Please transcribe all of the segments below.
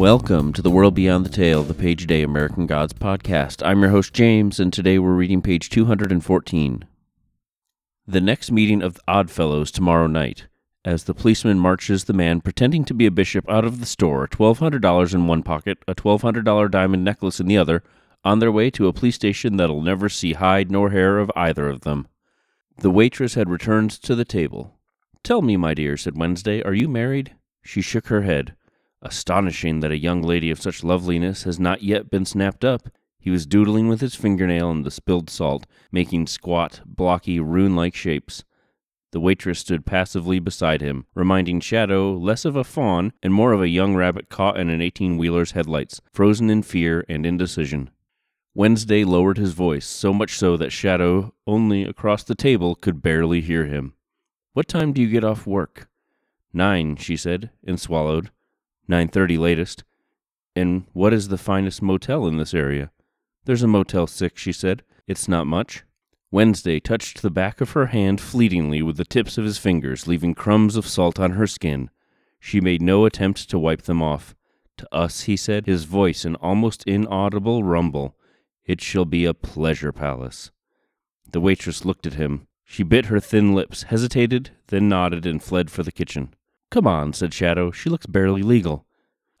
Welcome to the World Beyond the Tale, the Page a Day American Gods podcast. I'm your host, James, and today we're reading page 214. The next meeting of the Oddfellows tomorrow night, as the policeman marches the man pretending to be a bishop out of the store, $1,200 in one pocket, a $1,200 diamond necklace in the other, on their way to a police station that'll never see hide nor hair of either of them. The waitress had returned to the table. Tell me, my dear, said Wednesday, are you married? She shook her head. Astonishing that a young lady of such loveliness has not yet been snapped up. He was doodling with his fingernail in the spilled salt, making squat, blocky, rune like shapes. The waitress stood passively beside him, reminding Shadow less of a fawn and more of a young rabbit caught in an eighteen wheeler's headlights, frozen in fear and indecision. Wednesday lowered his voice, so much so that Shadow, only across the table, could barely hear him. What time do you get off work? Nine, she said, and swallowed. 9:30 latest. And what is the finest motel in this area? There's a Motel 6, she said. It's not much. Wednesday touched the back of her hand fleetingly with the tips of his fingers, leaving crumbs of salt on her skin. She made no attempt to wipe them off. To us, he said, his voice an almost inaudible rumble, it shall be a pleasure palace. The waitress looked at him. She bit her thin lips, hesitated, then nodded and fled for the kitchen. Come on, said Shadow. She looks barely legal.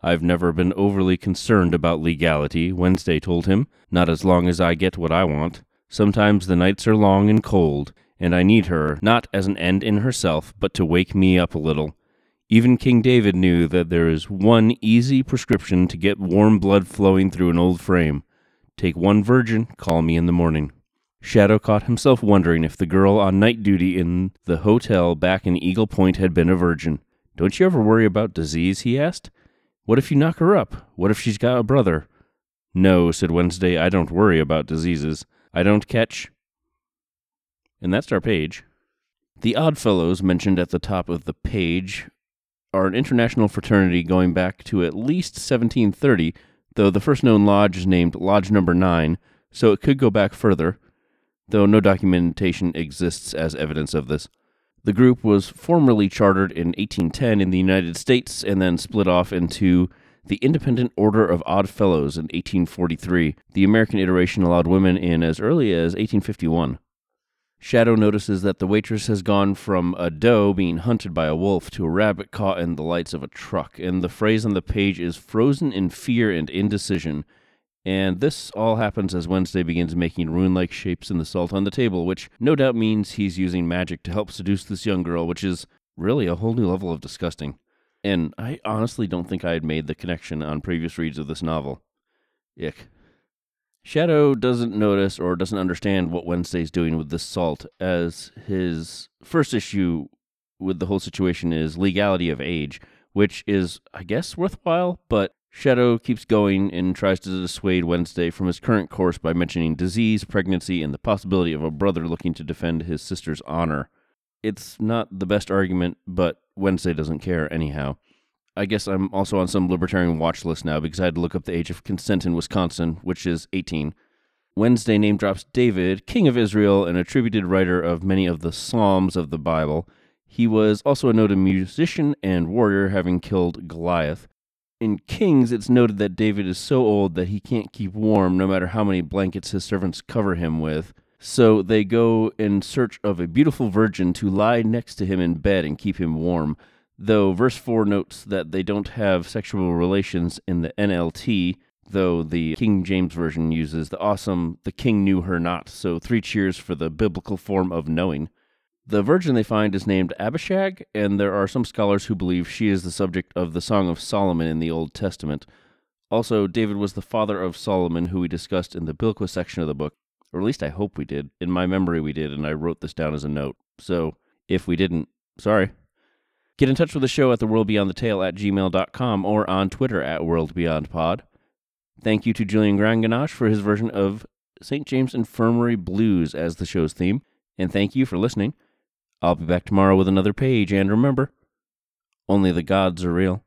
I've never been overly concerned about legality, Wednesday told him, not as long as I get what I want. Sometimes the nights are long and cold, and I need her, not as an end in herself, but to wake me up a little. Even King David knew that there is one easy prescription to get warm blood flowing through an old frame. Take one virgin, call me in the morning. Shadow caught himself wondering if the girl on night duty in the hotel back in Eagle Point had been a virgin. Don't you ever worry about disease? he asked. What if you knock her up? What if she's got a brother? No, said Wednesday, I don't worry about diseases. I don't catch. And that's our page. The Oddfellows, mentioned at the top of the page, are an international fraternity going back to at least 1730, though the first known lodge is named Lodge Number 9, so it could go back further, though no documentation exists as evidence of this. The group was formerly chartered in 1810 in the United States and then split off into the Independent Order of Odd Fellows in 1843. The American iteration allowed women in as early as 1851. Shadow notices that the waitress has gone from a doe being hunted by a wolf to a rabbit caught in the lights of a truck, and the phrase on the page is frozen in fear and indecision. And this all happens as Wednesday begins making rune like shapes in the salt on the table, which no doubt means he's using magic to help seduce this young girl, which is really a whole new level of disgusting. And I honestly don't think I had made the connection on previous reads of this novel. Ick. Shadow doesn't notice or doesn't understand what Wednesday's doing with this salt, as his first issue with the whole situation is legality of age, which is, I guess, worthwhile, but Shadow keeps going and tries to dissuade Wednesday from his current course by mentioning disease, pregnancy, and the possibility of a brother looking to defend his sister's honor. It's not the best argument, but Wednesday doesn't care anyhow. I guess I'm also on some libertarian watch list now because I had to look up the age of consent in Wisconsin, which is 18. Wednesday name drops David, king of Israel, an attributed writer of many of the Psalms of the Bible. He was also a noted musician and warrior, having killed Goliath in Kings, it's noted that David is so old that he can't keep warm no matter how many blankets his servants cover him with. So they go in search of a beautiful virgin to lie next to him in bed and keep him warm. Though verse 4 notes that they don't have sexual relations in the NLT, though the King James Version uses the awesome, the king knew her not. So three cheers for the biblical form of knowing. The virgin they find is named Abishag, and there are some scholars who believe she is the subject of the Song of Solomon in the Old Testament. Also, David was the father of Solomon, who we discussed in the Bilquis section of the book, or at least I hope we did. In my memory, we did, and I wrote this down as a note. So if we didn't, sorry. Get in touch with the show at the World Beyond the at gmail.com or on Twitter at World Beyond Pod. Thank you to Julian Granganache for his version of St. James Infirmary Blues as the show's theme, and thank you for listening. I'll be back tomorrow with another page, and remember, only the gods are real.